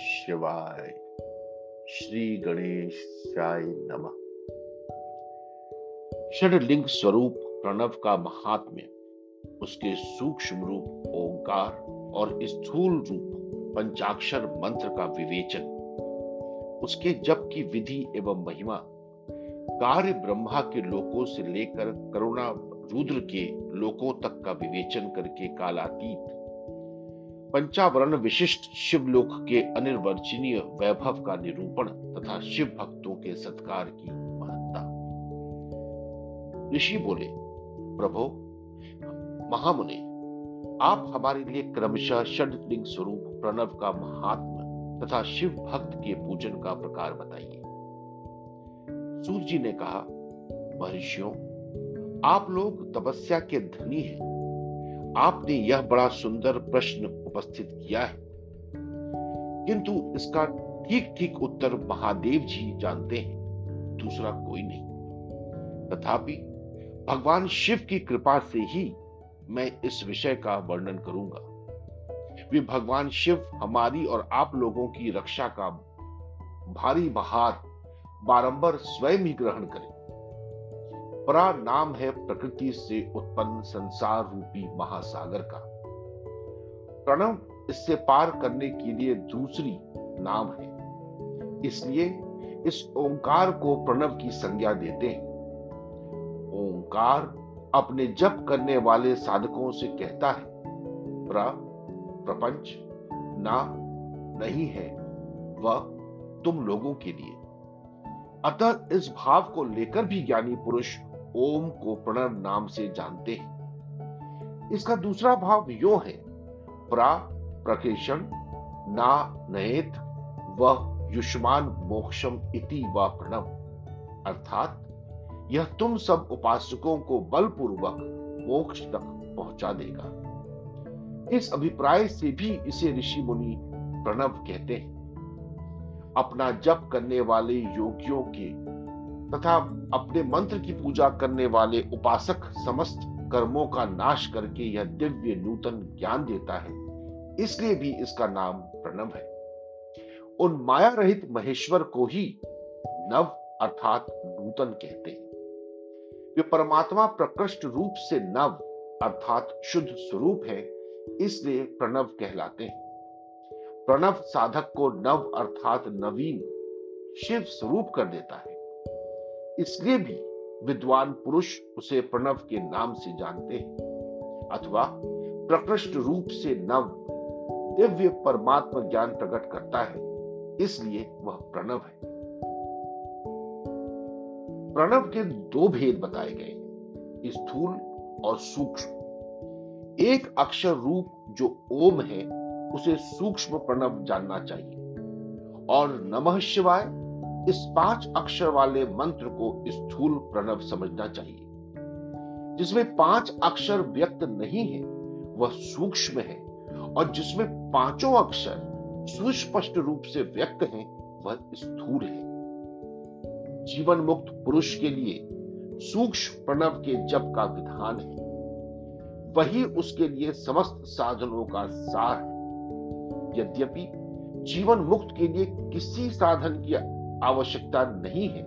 शिवाय श्री गणेशाय नमः। षडलिंग स्वरूप प्रणव का महात्म्य, उसके सूक्ष्म रूप ओंकार और स्थूल रूप पंचाक्षर मंत्र का विवेचन, उसके जप की विधि एवं महिमा, कार्य ब्रह्मा के लोकों से लेकर करुणा रुद्र के लोकों तक का विवेचन करके कालातीत पंचावरण विशिष्ट शिवलोक के अनिर्वचनीय वैभव का निरूपण तथा शिव भक्तों के सत्कार की महत्ता। ऋषि बोले, प्रभो, महामुनि, आप हमारे लिए क्रमशः षडलिंग स्वरूप प्रणव का महात्मा तथा शिव भक्त के पूजन का प्रकार बताइए। सूर्य जी ने कहा, महर्षियों, आप लोग तपस्या के धनी हैं। आपने यह बड़ा सुंदर प्रश्न उपस्थित किया है। किंतु इसका ठीक ठीक उत्तर महादेव जी जानते हैं, दूसरा कोई नहीं। तथापि भगवान शिव की कृपा से ही मैं इस विषय का वर्णन करूँगा। वे भगवान शिव हमारी और आप लोगों की रक्षा का भारी बहार बारंबार स्वयं ही ग्रहण करें। परा नाम है प्रकृति से उत्पन्न संसार रूपी महासागर का। प्रणव, इससे पार करने के लिए दूसरी नाम है। इसलिए इस ओंकार को प्रणव की संज्ञा देते हैं। ओंकार अपने जप करने वाले साधकों से कहता है, प्र, प्रपंच, ना, नहीं है, वह तुम लोगों के लिए। अतः इस भाव को लेकर भी ज्ञानी पुरुष ओम को प्रणव नाम से जानते हैं। इसका दूसरा भाव यो है प्रा प्रकेशन ना नयेत वह युष्मान मोक्षम इति व प्रणव अर्थात, यह तुम सब उपासकों को बलपूर्वक मोक्ष तक पहुँचा देगा। इस अभिप्राय से भी इसे ऋषि मुनि प्रणव कहते हैं। अपना जप करने वाले योगियों के तथा अपने मंत्र की पूजा करने वाले उपासक समस्त कर्मों का नाश करके यह दिव्य नूतन ज्ञान देता है। इसलिए भी इसका नाम प्रणव है। उन माया रहित महेश्वर को ही नव अर्थात नूतन कहते हैं। वे परमात्मा प्रकृष्ट रूप से नव अर्थात शुद्ध स्वरूप है, इसलिए प्रणव कहलाते हैं। प्रणव साधक को नव अर्थात नवीन शिव स्वरूप कर देता है। इसलिए भी विद्वान पुरुष उसे प्रणव के नाम से जानते हैं, अथवा प्रकृष्ट रूप से नव, दिव्य परमात्मा ज्ञान प्रकट करता है, इसलिए वह प्रणव है। प्रणव के दो भेद बताए गए स्थूल और सूक्ष्म। एक अक्षर रूप जो ओम है, उसे सूक्ष्म प्रणव जानना चाहिए, और नमः शिवाय इस पाँच अक्षर वाले मंत्र को स्थूल प्रणव समझना चाहिए। जिसमें पाँच अक्षर व्यक्त नहीं है, वह सूक्ष्म है, और जिसमें पाँचों अक्षर सुस्पष्ट रूप से व्यक्त हैं, वह स्थूल है। जीवन मुक्त पुरुष के लिए सूक्ष्म प्रणव के जप का विधान है। वही उसके लिए समस्त साधनों का सार है। यद्यपि जीवन मुक्त के लिए किसी साधन की आवश्यकता नहीं है,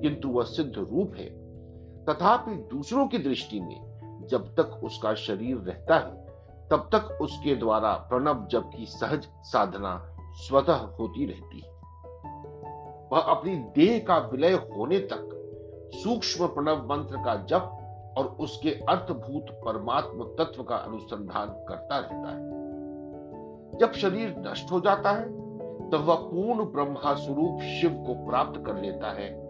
किंतु वह सिद्ध रूप है। तथापि दूसरों की दृष्टि में जब तक उसका शरीर रहता है, तब तक उसके द्वारा प्रणव जब की सहज साधना स्वतः होती रहती है। वह अपनी देह का विलय होने तक सूक्ष्म प्रणव मंत्र का जप और उसके अर्थभूत परमात्म तत्व का अनुसंधान करता रहता है। जब शरीर नष्ट हो जाता है तब वह पूर्ण ब्रह्मा स्वरूप शिव को प्राप्त कर लेता है।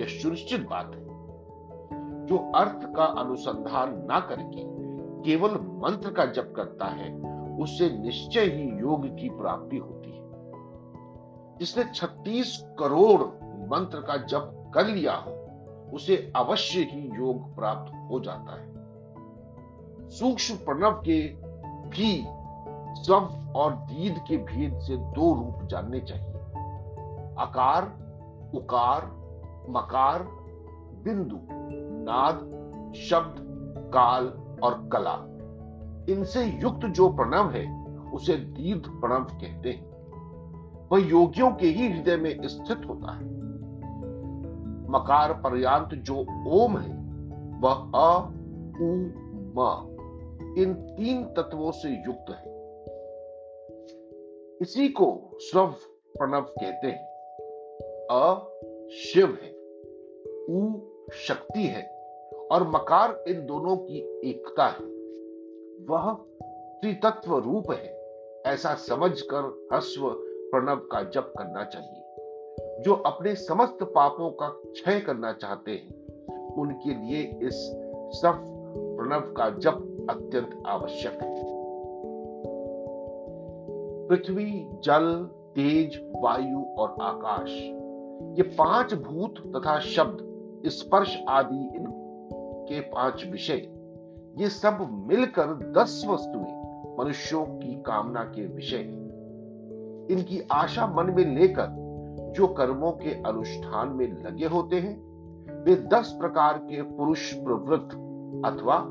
यह सुनिश्चित बात है। जो अर्थ का अनुसंधान ना करके केवल मंत्र का जप करता है, उससे निश्चय ही योग की प्राप्ति होती है। जिसने 36 करोड़ मंत्र का जप कर लिया हो, उसे अवश्य ही योग प्राप्त हो जाता है। सूक्ष्म प्रणव के भी स्व और दीद के भेद से दो रूप जानने चाहिए। आकार, उकार, मकार, बिंदु, नाद, शब्द, काल और कला। इनसे युक्त जो प्रणव है, उसे दीर्घ प्रणव कहते हैं। वह योगियों के ही हृदय में स्थित होता है। मकार पर्यांत जो ओम है, वह अ, उ, म। इन तीन तत्वों से युक्त है। इसी को स्रव प्रणव कहते हैं। अ शिव है, उ शक्ति है और मकार इन दोनों की एकता है। वह त्रितत्व रूप है, ऐसा समझकर हस्व प्रणव का जप करना चाहिए। जो अपने समस्त पापों का क्षय करना चाहते हैं, उनके लिए इस सफ प्रणव का जप अत्यंत आवश्यक है। पृथ्वी, जल, तेज, वायु और आकाश। ये पाँच भूत तथा शब्द, स्पर्श आदि इनके पाँच विषय। ये सब मिलकर दस वस्तुएँ, मनुष्यों की कामना के विषय इनकी आशा मन में लेकर जो कर्मों के अनुष्ठान में लगे होते हैं, वे दस प्रकार के पुरुष प्रवृत्त अथवा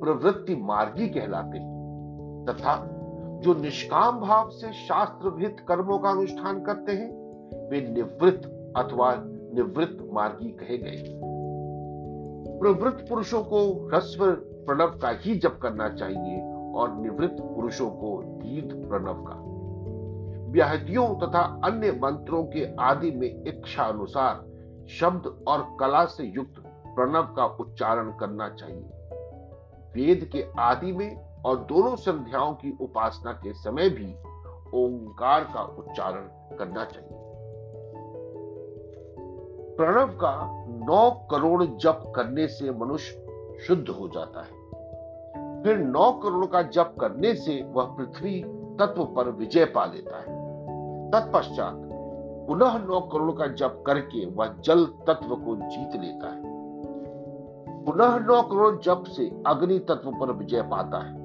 प्रवृत्ति मार्गी कहलाते हैं तथा जो निष्काम भाव से शास्त्र विहित कर्मों का अनुष्ठान करते हैं, वे निवृत्त अथवा निवृत्त मार्गी कहे गए प्रवृत्त पुरुषों को ह्रस्व प्रणव का ही जप करना चाहिए और निवृत्त पुरुषों को दीर्घ प्रणव का। व्याहतियों तथा अन्य मंत्रों के आदि में इच्छा अनुसार शब्द और कला से युक्त प्रणव का उच्चारण करना चाहिए। वेद के आदि में और दोनों संध्याओं की उपासना के समय भी ओंकार का उच्चारण करना चाहिए। प्रणव का नौ करोड़ जप करने से मनुष्य शुद्ध हो जाता है। फिर नौ करोड़ का जप करने से वह पृथ्वी तत्व पर विजय पा लेता है। तत्पश्चात पुनः नौ करोड़ का जप करके वह जल तत्व को जीत लेता है। पुनः नौ करोड़ जप से अग्नि तत्व पर विजय पाता है।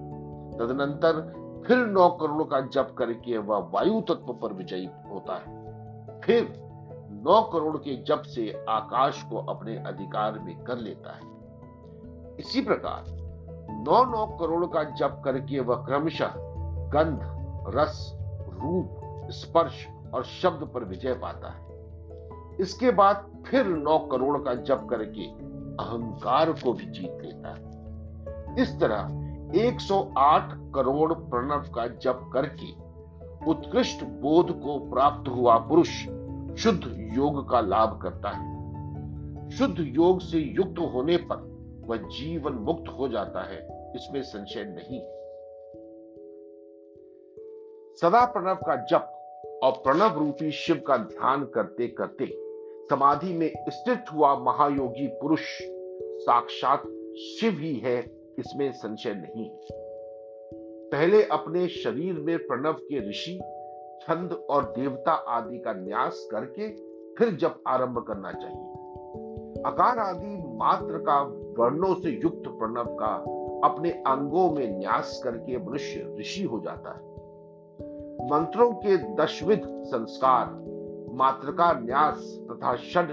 तदनंतर फिर नौ करोड़ का जप करके वह वायु तत्व पर विजयी होता है। फिर नौ करोड़ के जप से आकाश को अपने अधिकार में कर लेता है। इसी प्रकार नौ नौ करोड़ का जप करके वह क्रमशः गंध, रस, रूप, स्पर्श और शब्द पर विजय पाता है। इसके बाद फिर नौ करोड़ का जप करके अहंकार को भी जीत लेता है। इस तरह 108 करोड़ प्रणव का जप करके उत्कृष्ट बोध को प्राप्त हुआ पुरुष शुद्ध योग का लाभ करता है। शुद्ध योग से युक्त होने पर वह जीवन मुक्त हो जाता है, इसमें संशय नहीं सदा प्रणव का जप और प्रणव रूपी शिव का ध्यान करते करते समाधि में स्थित हुआ महायोगी पुरुष साक्षात शिव ही है इसमें संशय नहीं। पहले अपने शरीर में प्रणव के ऋषि, छंद और देवता आदि का न्यास करके फिर जब आरंभ करना चाहिए। आकार आदि मात्र का वर्णों से युक्त प्रणव का अपने अंगों में न्यास करके मनुष्य ऋषि हो जाता है। मंत्रों के दशविध संस्कार मात्रका न्यास तथा षड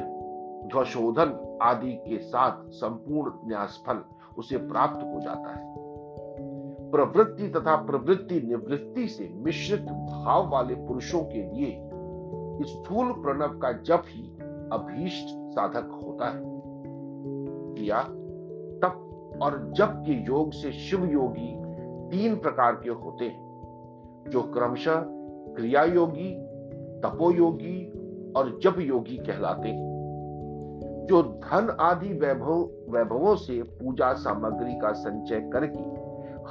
ध्वशोधन आदि के साथ संपूर्ण न्यास फल उसे प्राप्त हो जाता है। प्रवृत्ति तथा प्रवृत्ति निवृत्ति से मिश्रित भाव वाले पुरुषों के लिए स्थूल प्रणव का जप ही अभीष्ट साधक होता है। या तप और जप के योग से शिव योगी तीन प्रकार के होते हैं, जो क्रमशः क्रिया योगी तपोयोगी और जप योगी कहलाते हैं। जो धन आदि वैभव, वैभवों से पूजा सामग्री का संचय करके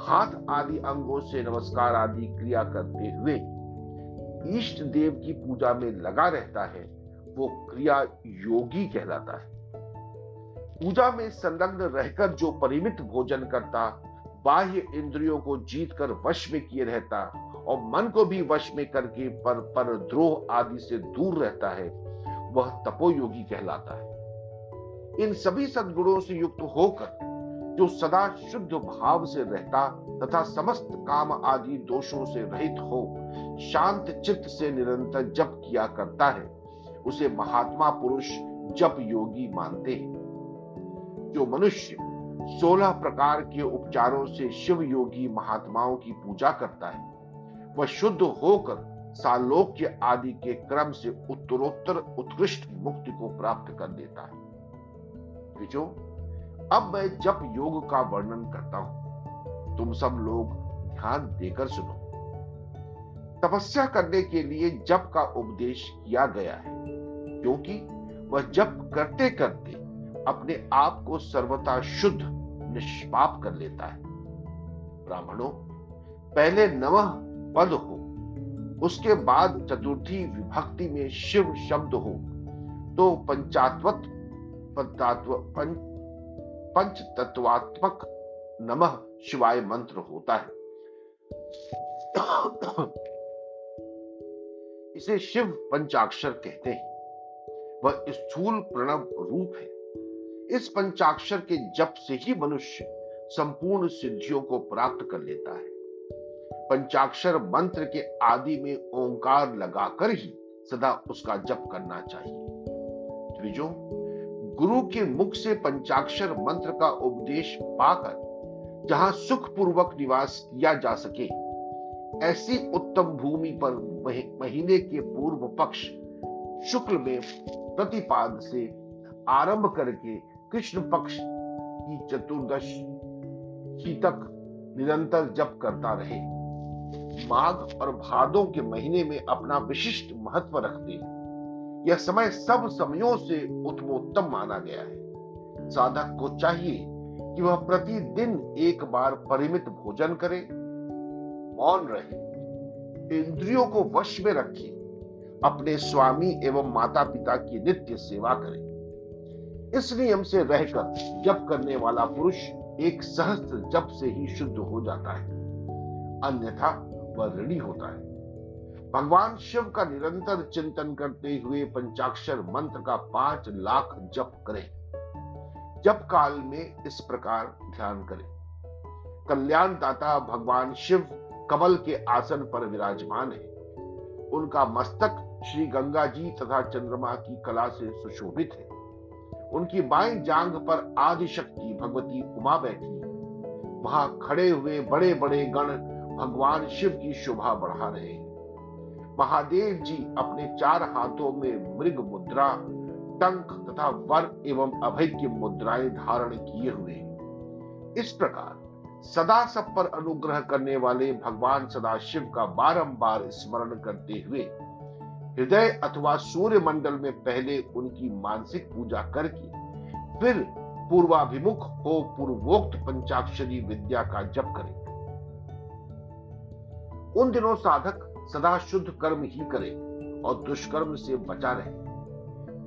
हाथ आदि अंगों से नमस्कार आदि क्रिया करते हुए इष्ट देव की पूजा में लगा रहता है, वो क्रिया योगी कहलाता है। पूजा में संलग्न रहकर जो परिमित भोजन करता, बाह्य इंद्रियों को जीतकर वश में किए रहता और मन को भी वश में करके पर पर द्रोह आदि से दूर रहता है, वह तपोयोगी कहलाता है। इन सभी सदगुणों से युक्त होकर, जो सदा शुद्ध भाव से रहता तथा समस्त काम आदि दोषों से रहित हो, शांत चित्त से निरंतर जप किया करता है, उसे महात्मा पुरुष जप योगी मानते हैं। जो मनुष्य सोलह प्रकार के उपचारों से शिव योगी महात्माओं की पूजा करता है, वह शुद्ध होकर सालोक्य आदि के क्रम से उत्तरोत्तर उत्कृष्ट मुक्ति को प्राप्त कर देता है। विजो अब मैं जप योग का वर्णन करता हूँ। तुम सब लोग ध्यान देकर सुनो। तपस्या करने के लिए जप का उपदेश किया गया है, क्योंकि वह जप करते करते अपने आप को सर्वथा शुद्ध, निष्पाप कर लेता है। ब्राह्मणों, पहले नवह पद हो, उसके बाद चतुर्थी विभक्ति में शिव शब्द हो तो पंचात्वत पंचात्व पंच पंच तत्वात्मक नमः शिवाय मंत्र होता है। इसे शिव पंचाक्षर कहते हैं। वह स्थूल प्रणव रूप है। इस पंचाक्षर के जप से ही मनुष्य संपूर्ण सिद्धियों को प्राप्त कर लेता है। पंचाक्षर मंत्र के आदि में ओंकार लगाकर ही सदा उसका जप करना चाहिए। द्विजो गुरु के मुख से पंचाक्षर मंत्र का उपदेश पाकर जहाँ सुख पूर्वक निवास किया जा सके, ऐसी उत्तम भूमि पर महीने के पूर्व पक्ष शुक्ल में प्रतिपाद से आरंभ करके कृष्ण पक्ष की चतुर्दश तक निरंतर जप करता रहे। माघ और भादों के महीने में अपना विशिष्ट महत्व रखते हैं यह समय सब समयों से उत्तमोत्तम माना गया है। साधक को चाहिए कि वह प्रतिदिन एक बार परिमित भोजन करे, मौन रहे, इंद्रियों को वश में रखे, अपने स्वामी एवं माता पिता की नित्य सेवा करे। इस नियम से रहकर जप करने वाला पुरुष एक सहस्त्र जप से ही शुद्ध हो जाता है। अन्यथा वह ऋणी होता है। भगवान शिव का निरंतर चिंतन करते हुए पंचाक्षर मंत्र का पाँच लाख जप करें। जप काल में इस प्रकार ध्यान करें। कल्याण दाता भगवान शिव कमल के आसन पर विराजमान है। उनका मस्तक श्री गंगा जी तथा चंद्रमा की कला से सुशोभित है। उनकी बाई जांग पर आदि शक्ति भगवती उमा बैठी वहाँ खड़े हुए बड़े बड़े गण भगवान शिव की शोभा बढ़ा रहे हैं। महादेव जी अपने चार हाथों में मृग मुद्रा, टंक तथा वर एवं अभय की मुद्राएँ धारण किए हुए इस प्रकार सदा सब पर अनुग्रह करने वाले भगवान सदाशिव का बारंबार स्मरण करते हुए, हृदय अथवा सूर्य मंडल में पहले उनकी मानसिक पूजा करके, फिर पूर्वाभिमुख हो पूर्वोक्त पंचाक्षरी विद्या का जप करें। उन दिनों साधक सदा शुद्ध कर्म ही करे और दुष्कर्म से बचा रहे।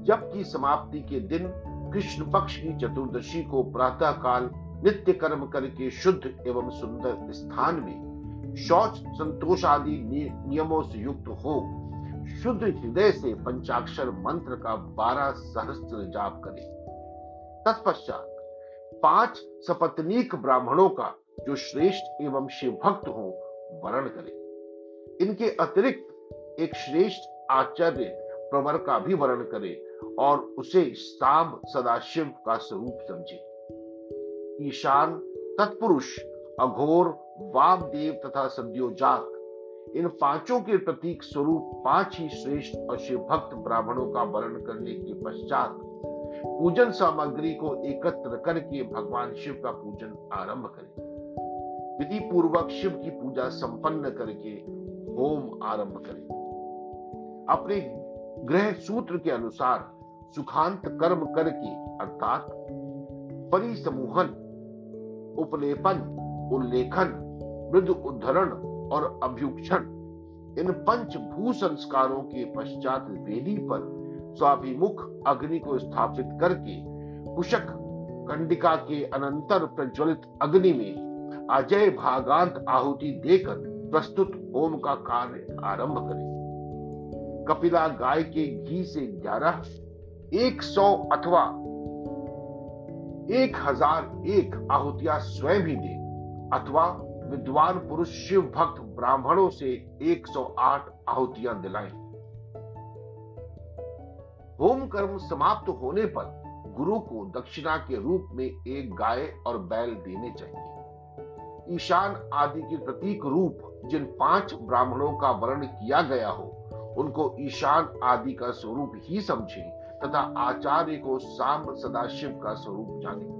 जब की समाप्ति के दिन कृष्ण पक्ष की चतुर्दशी को प्रातः काल नित्य कर्म करके शुद्ध एवं सुंदर स्थान में शौच, संतोष आदि नियमों से युक्त हो, शुद्ध हृदय से पंचाक्षर मंत्र का बारह सहस्त्र जाप करें। तत्पश्चात पाँच सपत्नीक ब्राह्मणों का जो श्रेष्ठ एवं शिव भक्त हो, वर्ण करें। इनके अतिरिक्त एक श्रेष्ठ आचार्य प्रवर का भी वर्ण करे और उसे साम सदाशिव का स्वरूप समझे। ईशान, तत्पुरुष, अघोर, वामदेव तथा सद्योजात इन पाँचों के प्रतीक स्वरूप पाँच ही श्रेष्ठ और शिव भक्त ब्राह्मणों का वर्ण करने के पश्चात पूजन सामग्री को एकत्र करके भगवान शिव का पूजन आरंभ करें। विधि पूर्वक शिव की पूजा संपन्न करके होम आरंभ करें। अपने ग्रह सूत्र के अनुसार सुखांत कर्म करके, अर्थात परिसमूहन, उपलेपन, उल्लेखन, मृदु उद्धरण और अभ्युक्षण, इन पंच भू संस्कारों के पश्चात वेदी पर स्वाभिमुख अग्नि को स्थापित करके कुशक कंडिका के अनंतर प्रज्वलित अग्नि में अजय भागांत आहुति देकर प्रस्तुत होम का कार्य आरंभ करें। कपिला गाय के घी से ग्यारह, एक सौ अथवा एक हज़ार एक आहुतियाँ स्वयं ही दे, अथवा विद्वान पुरुष शिव भक्त ब्राह्मणों से 108 आहुतियाँ दिलाएँ। होम कर्म समाप्त होने पर गुरु को दक्षिणा के रूप में एक गाय और बैल देने चाहिए। ईशान आदि के प्रतीक रूप जिन पाँच ब्राह्मणों का वर्ण किया गया हो, उनको ईशान आदि का स्वरूप ही समझे तथा आचार्य को साम सदाशिव का स्वरूप जाने।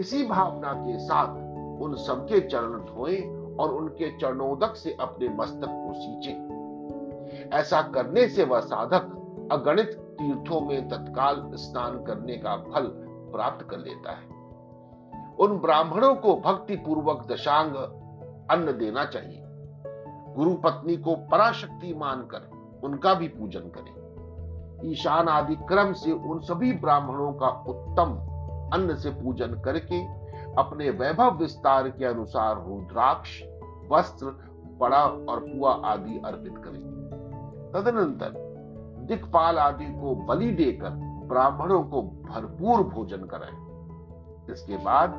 इसी भावना के साथ उन सबके चरण धोए और उनके चरणोदक से अपने मस्तक को सींचे। ऐसा करने से वह साधक अगणित तीर्थों में तत्काल स्नान करने का फल प्राप्त कर लेता है। उन ब्राह्मणों को भक्ति पूर्वक दशांग अन्न देना चाहिए। गुरु पत्नी को पराशक्ति मानकर उनका भी पूजन करें। ईशान आदि क्रम से उन सभी ब्राह्मणों का उत्तम अन्न से पूजन करके अपने वैभव विस्तार के अनुसार रुद्राक्ष, वस्त्र, बड़ा और पुआ आदि अर्पित करें। तदनंतर दिक्पाल आदि को बलि देकर ब्राह्मणों को भरपूर भोजन कराएँ। इसके बाद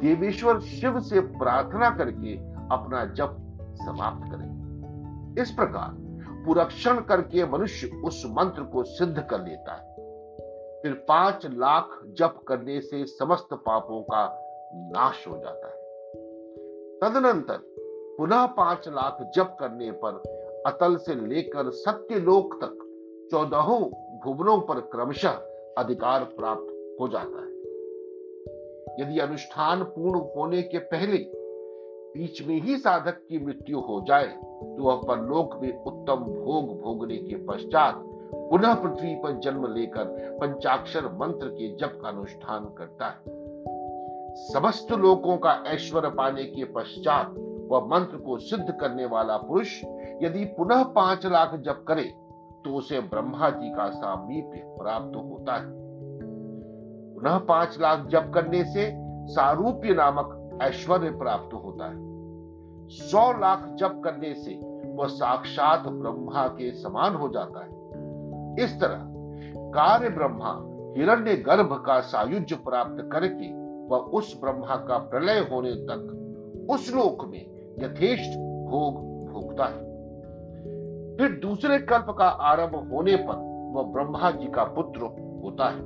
देवेश्वर शिव से प्रार्थना करके अपना जप समाप्त करें। इस प्रकार पुरक्षण करके मनुष्य उस मंत्र को सिद्ध कर लेता है। फिर पाँच लाख जप करने से समस्त पापों का नाश हो जाता है। तदनंतर पुनः पाँच लाख जप करने पर अतल से लेकर सत्य लोक तक चौदहों भुवनों पर क्रमशः अधिकार प्राप्त हो जाता है। यदि अनुष्ठान पूर्ण होने के पहले बीच में ही साधक की मृत्यु हो जाए तो वह परलोक में उत्तम भोग भोगने के पश्चात पुनः पृथ्वी पर जन्म लेकर पंचाक्षर मंत्र के जप का अनुष्ठान करता है। समस्त लोगों का ऐश्वर्य पाने के पश्चात वह मंत्र को सिद्ध करने वाला पुरुष यदि पुनः पाँच लाख जप करे तो उसे ब्रह्मा जी का सामीप्य प्राप्त होता है। पुनः पाँच लाख जप करने से सारूप्य नामक ऐश्वर्य प्राप्त होता है। सौ लाख जप करने से वह साक्षात ब्रह्मा के समान हो जाता है। इस तरह कार्य ब्रह्मा हिरण्य गर्भ का सायुज्य प्राप्त करके वह उस ब्रह्मा का प्रलय होने तक उस लोक में यथेष्ट भोग भोगता है। फिर दूसरे कल्प का आरंभ होने पर वह ब्रह्मा जी का पुत्र होता है।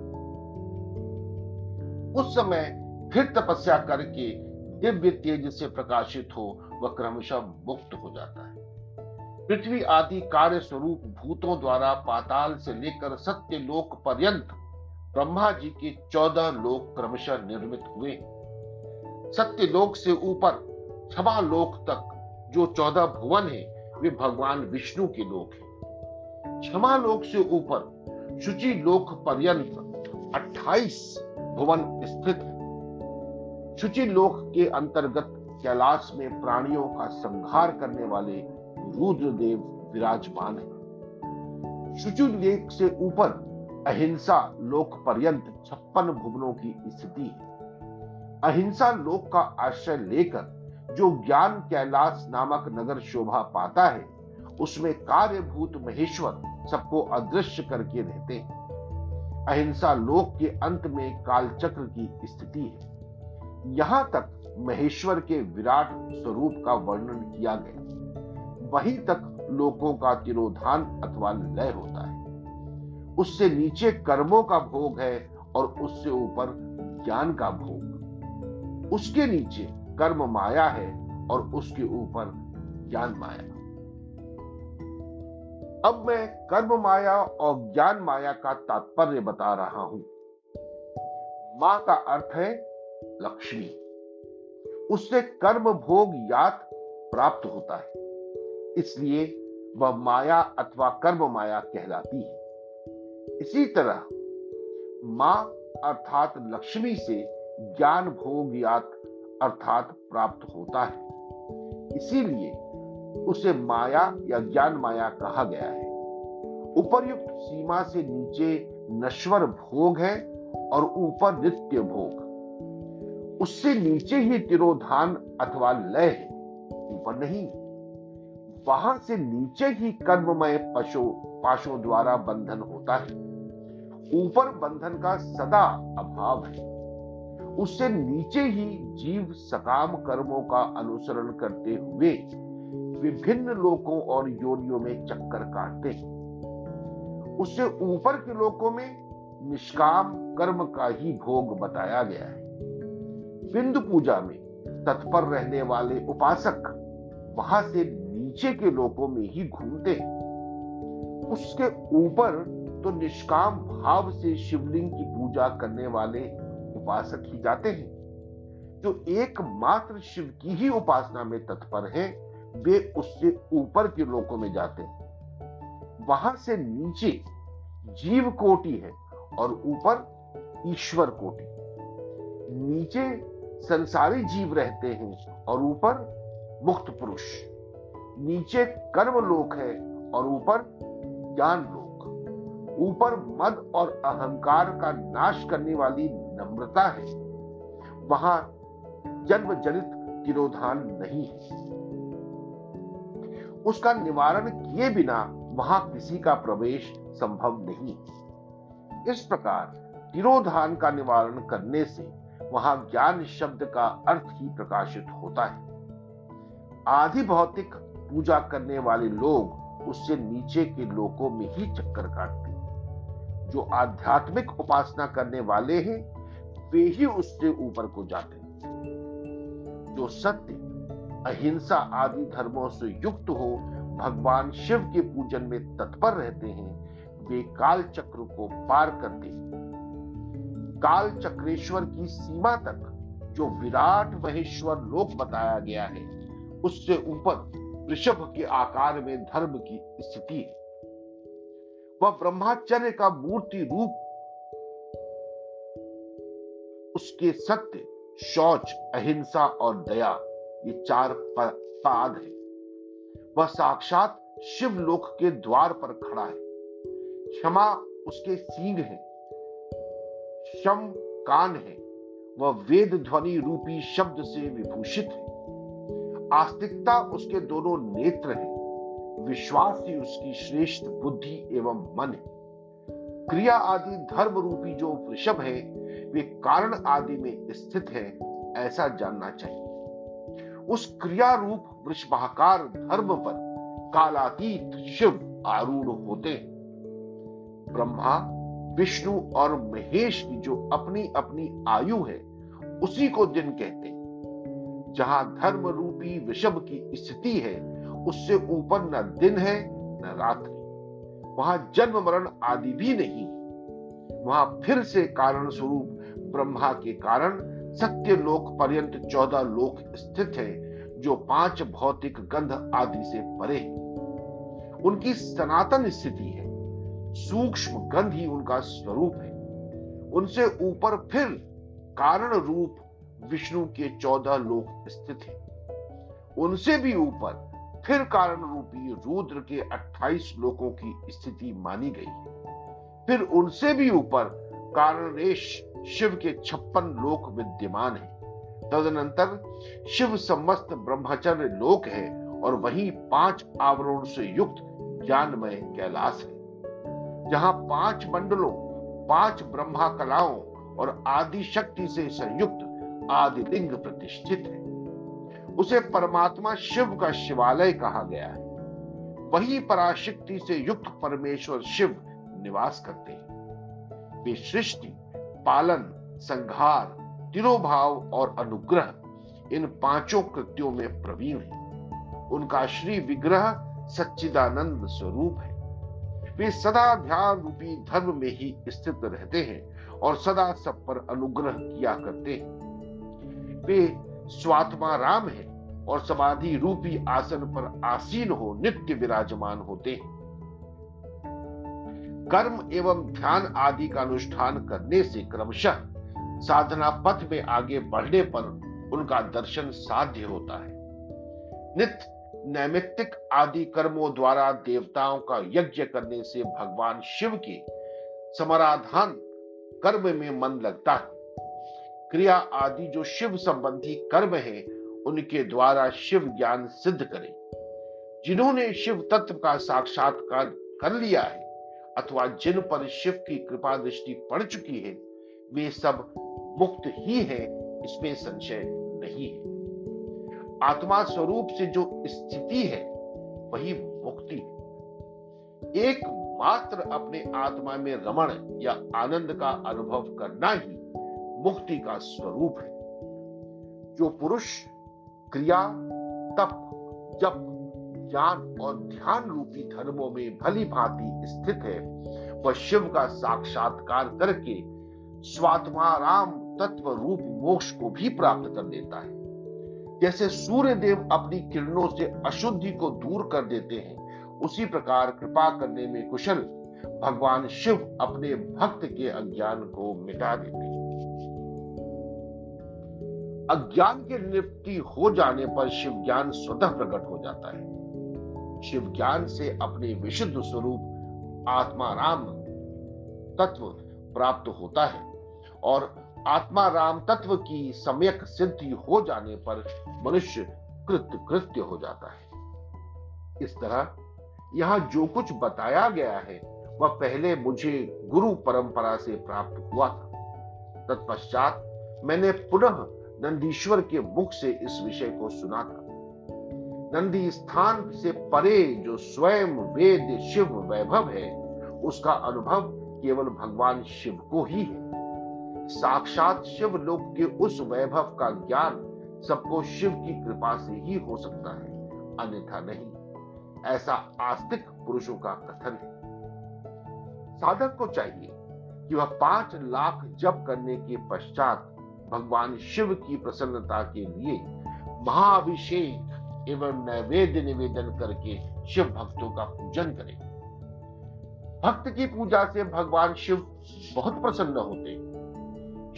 उस समय फिर तपस्या करके दिव्य तेज से प्रकाशित हो, वह क्रमशः मुक्त हो जाता है। पृथ्वी आदि कार्य स्वरूप भूतों द्वारा पाताल से लेकर सत्य लोक पर्यंत, ब्रह्मा जी के चौदह लोक क्रमशः निर्मित हुए। सत्य लोक से ऊपर क्षमा लोक तक, जो चौदह भुवन है, वे भगवान विष्णु के लोक हैं। क्षमा लोक से ऊपर, शुचि लोक पर्यंत 28 भुवन स्थित है शुचि लोक के अंतर्गत कैलाश में प्राणियों का संहार करने वाले रुद्रदेव विराजमान है। शुचि लेक से ऊपर अहिंसा लोक पर्यंत छप्पन भुवनों की स्थिति है। अहिंसा लोक का आश्रय लेकर जो ज्ञान कैलाश नामक नगर शोभा पाता है, उसमें कार्यभूत महेश्वर सबको अदृश्य करके रहते हैं। अहिंसा लोक के अंत में कालचक्र की स्थिति है। यहाँ तक महेश्वर के विराट स्वरूप का वर्णन किया गया। वहीं तक लोकों का तिरोधान अथवा लय होता है। उससे नीचे कर्मों का भोग है और उससे ऊपर ज्ञान का भोग। उसके नीचे कर्म माया है और उसके ऊपर ज्ञान माया। अब मैं कर्म माया और ज्ञान माया का तात्पर्य बता रहा हूँ। माँ का अर्थ है लक्ष्मी। उससे कर्म भोग याद प्राप्त होता है। इसलिए वह माया अथवा कर्म माया कहलाती है। इसी तरह माँ अर्थात लक्ष्मी से ज्ञान भोग याद अर्थात प्राप्त होता है। इसीलिए उसे माया या ज्ञान माया कहा गया है। उपर्युक्त सीमा से नीचे नश्वर भोग है और ऊपर नित्य भोग। उससे नीचे ही तिरोधान अथवा लय है, ऊपर नहीं। वहाँ से नीचे ही कर्ममय पशु पाशों द्वारा बंधन होता है। ऊपर बंधन का सदा अभाव है। उससे नीचे ही जीव सकाम कर्मों का अनुसरण करते हुए विभिन्न लोकों और योनियों में चक्कर काटते हैं। उससे ऊपर के लोकों में निष्काम कर्म का ही भोग बताया गया है। बिंदु पूजा में तत्पर रहने वाले उपासक वहाँ से नीचे के लोकों में ही घूमते हैं। उसके ऊपर तो निष्काम भाव से शिवलिंग की पूजा करने वाले उपासक ही जाते हैं। जो एकमात्र शिव की ही उपासना में तत्पर हैं, वे उससे ऊपर के लोकों में जाते हैं। वहाँ से नीचे जीव कोटि है और ऊपर ईश्वर कोटि। नीचे संसारी जीव रहते हैं और ऊपर मुक्त पुरुष। नीचे कर्म लोक है और ऊपर ज्ञान लोक। ऊपर मद और अहंकार का नाश करने वाली नम्रता है। वहाँ जन्म जनित तिरोधान नहीं है। उसका निवारण किए बिना वहाँ किसी का प्रवेश संभव नहीं। है इस प्रकार तिरोधान का निवारण करने से वहाँ ज्ञान शब्द का अर्थ ही प्रकाशित होता है। आधि भौतिक पूजा करने वाले लोग उससे नीचे के लोकों में ही चक्कर काटते जो आध्यात्मिक उपासना करने वाले हैं, वे ही उससे ऊपर को जाते हैं। जो सत्य, अहिंसा आदि धर्मों से युक्त हो, भगवान शिव के पूजन में तत्पर रहते हैं, वे काल चक्र को पार करते काल चक्रेश्वर की सीमा तक जो विराट महेश्वर लोक बताया गया है, उससे ऊपर वृषभ के आकार में धर्म की स्थिति है। वह ब्रह्माचर्य का मूर्ति रूप, उसके सत्य, शौच, अहिंसा और दया, ये चार पाद है। वह साक्षात शिवलोक के द्वार पर खड़ा है। क्षमा उसके सींग है। शम कान है। वह वेद ध्वनि रूपी शब्द से विभूषित है। आस्तिकता उसके दोनों नेत्र है। विश्वास ही उसकी श्रेष्ठ बुद्धि एवं मन है। क्रिया आदि धर्म रूपी जो वृषभ है, वे कारण आदि में स्थित है, ऐसा जानना चाहिए। उस क्रिया रूप वृषभाकार धर्म पर कालातीत शिव आरूढ़ होते हैं। ब्रह्मा विष्णु और महेश की जो अपनी अपनी आयु है, उसी को दिन कहते हैं। जहाँ धर्म रूपी वृषभ की स्थिति है, उससे ऊपर न दिन है, न रात्रि वहाँ जन्म मरण आदि भी नहीं वहाँ फिर से कारण स्वरूप ब्रह्मा के कारण सत्य लोक पर्यंत चौदह लोक स्थित है, जो पाँच भौतिक गंध आदि से परे उनकी सनातन स्थिति है। सूक्ष्म गंध ही उनका स्वरूप है। उनसे ऊपर फिर कारण रूप विष्णु के चौदह लोक स्थित है। उनसे भी ऊपर फिर कारण रूपी रुद्र के 28 लोकों की स्थिति मानी गई फिर उनसे भी ऊपर कारणेश शिव के छप्पन लोक विद्यमान है। तदनंतर शिव समस्त ब्रह्मचर्य लोक है और वही पाँच आवरण से युक्त ज्ञानमय कैलाश है। जहाँ पाँच मंडलों, पाँच ब्रह्मा कलाओं और आदि शक्ति से संयुक्त आदि लिंग प्रतिष्ठित है। उसे परमात्मा शिव का शिवालय कहा गया है। वही पराशक्ति से युक्त परमेश्वर शिव निवास करते हैं। वे सृष्टि, पालन संघार तिरोभाव और अनुग्रह इन पाँचों कृत्यों में प्रवीण है। उनका श्री विग्रह सच्चिदानंद स्वरूप है। वे सदा ध्यान रूपी धर्म में ही स्थित रहते हैं और सदा सब पर अनुग्रह किया करते हैं। वे स्वात्मा राम है और समाधि रूपी आसन पर आसीन हो नित्य विराजमान होते हैं। कर्म एवं ध्यान आदि का अनुष्ठान करने से क्रमशः साधना पथ में आगे बढ़ने पर उनका दर्शन साध्य होता है। नित्य नैमित्तिक आदि कर्मों द्वारा देवताओं का यज्ञ करने से भगवान शिव के समाराधान कर्म में मन लगता है। क्रिया आदि जो शिव संबंधी कर्म है, उनके द्वारा शिव ज्ञान सिद्ध करें। जिन्होंने शिव तत्व का साक्षात्कार कर लिया है, अथवा जिन पर शिव की कृपा दृष्टि पड़ चुकी है, वे सब मुक्त ही हैं, इसमें संशय नहीं है। आत्मा स्वरूप से जो स्थिति है, वही मुक्ति एक मात्र अपने आत्मा में रमण या आनंद का अनुभव करना ही मुक्ति का स्वरूप है। जो पुरुष क्रिया, तप, जप, ज्ञान और ध्यान रूपी धर्मों में भली भांति स्थित है, वह शिव का साक्षात्कार करके स्वात्माराम तत्व रूप मोक्ष को भी प्राप्त कर देता है। जैसे सूर्य देव अपनी किरणों से अशुद्धि को दूर कर देते हैं, उसी प्रकार कृपा करने में कुशल भगवान शिव अपने भक्त के अज्ञान को मिटा देते हैं। अज्ञान की निवृत्ति हो जाने पर शिव ज्ञान स्वतः प्रकट हो जाता है। शिव ज्ञान से अपने विशुद्ध स्वरूप आत्मा राम तत्व प्राप्त होता है और आत्मा राम तत्व की सम्यक सिद्धि हो जाने पर मनुष्य कृत्य कृत्य हो जाता है। इस तरह यहाँ जो कुछ बताया गया है, वह पहले मुझे गुरु परंपरा से प्राप्त हुआ था। तत्पश्चात मैंने पुनः नंदीश्वर के मुख से इस विषय को सुना था। नंदी स्थान से परे जो स्वयं वेद शिव वैभव है, उसका अनुभव केवल भगवान शिव को ही है। साक्षात शिव लोक के उस वैभव का ज्ञान सबको शिव की कृपा से ही हो सकता है, अन्यथा नहीं। ऐसा आस्तिक पुरुषों का कथन है। साधक को चाहिए कि वह पाँच लाख जप करने के पश्चात भगवान शिव की प्रसन्नता के लिए महाअभिषेक एवं नैवेद्य निवेदन करके शिव भक्तों का पूजन करें। भक्त की पूजा से भगवान शिव बहुत प्रसन्न होते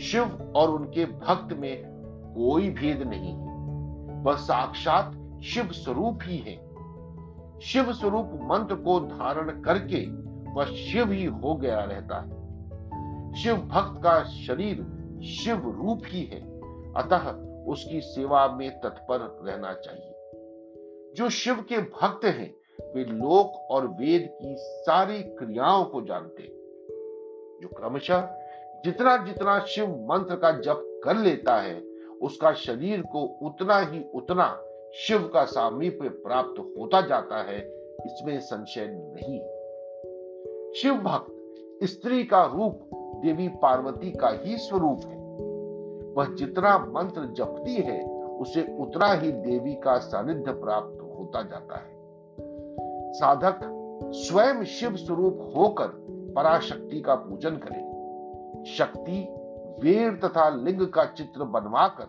शिव और उनके भक्त में कोई भेद नहीं है। वह साक्षात शिव स्वरूप ही है। शिव स्वरूप मंत्र को धारण करके वह शिव ही हो गया रहता है। शिव भक्त का शरीर शिव रूप ही है। अतः उसकी सेवा में तत्पर रहना चाहिए। जो शिव के भक्त हैं, वे लोक और वेद की सारी क्रियाओं को जानते जो क्रमशः जितना जितना शिव मंत्र का जप कर लेता है, उसका शरीर को उतना ही उतना शिव का सामीप्य प्राप्त होता जाता है, इसमें संशय नहीं। शिव भक्त स्त्री का रूप देवी पार्वती का ही स्वरूप है। वह जितना मंत्र जपती है, उसे उतना ही देवी का सानिध्य प्राप्त होता जाता है। साधक स्वयं शिव स्वरूप होकर पराशक्ति का पूजन करे। शक्ति, वेर तथा लिंग का चित्र बनवाकर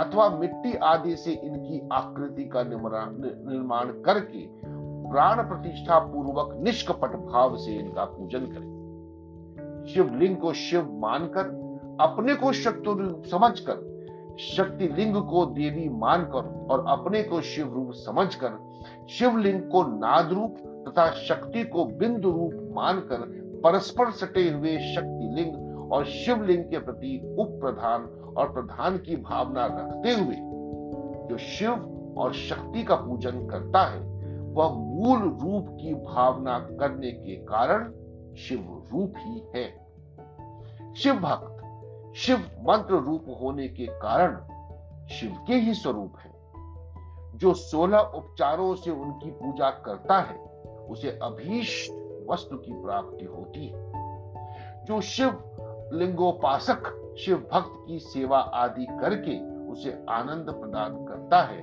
अथवा मिट्टी आदि से इनकी आकृति का निर्माण करके प्राण प्रतिष्ठा पूर्वक निष्कपट भाव से इनका पूजन करें। शिवलिंग को शिव मानकर, अपने को शक्ति रूप समझकर, शक्ति लिंग को देवी मानकर और अपने को शिव रूप समझकर शिवलिंग को नाद रूप तथा शक्ति को बिंदु रूप मानकर परस्पर सटे हुए शक्ति लिंग और शिवलिंग के प्रति उप प्रधान और प्रधान की भावना रखते हुए जो शिव और शक्ति का पूजन करता है, वह मूल रूप की भावना करने के कारण शिव रूप ही है। शिव भक्त, शिव मंत्र रूप होने के कारण शिव के ही स्वरूप है। जो सोलह उपचारों से उनकी पूजा करता है, उसे अभीष्ट वस्तु की प्राप्ति होती है। जो शिव लिंगोपासक शिव भक्त की सेवा आदि करके उसे आनंद प्रदान करता है,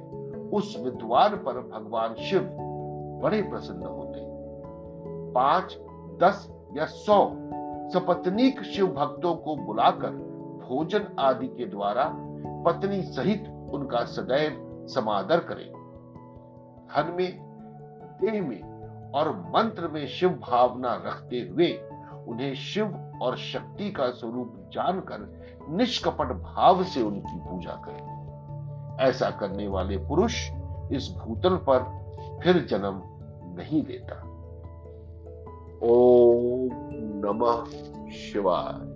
उस विद्वान पर भगवान शिव बड़े प्रसन्न होते पाँच, दस या सौ सपत्नीक शिव भक्तों को बुलाकर भोजन आदि के द्वारा पत्नी सहित उनका सदैव समादर करें। धन में, देह में और मंत्र में शिव भावना रखते हुए उन्हें शिव और शक्ति का स्वरूप जानकर, निष्कपट भाव से उनकी पूजा करें। ऐसा करने वाले पुरुष इस भूतल पर फिर जन्म नहीं देता। ओम नमः शिवाय।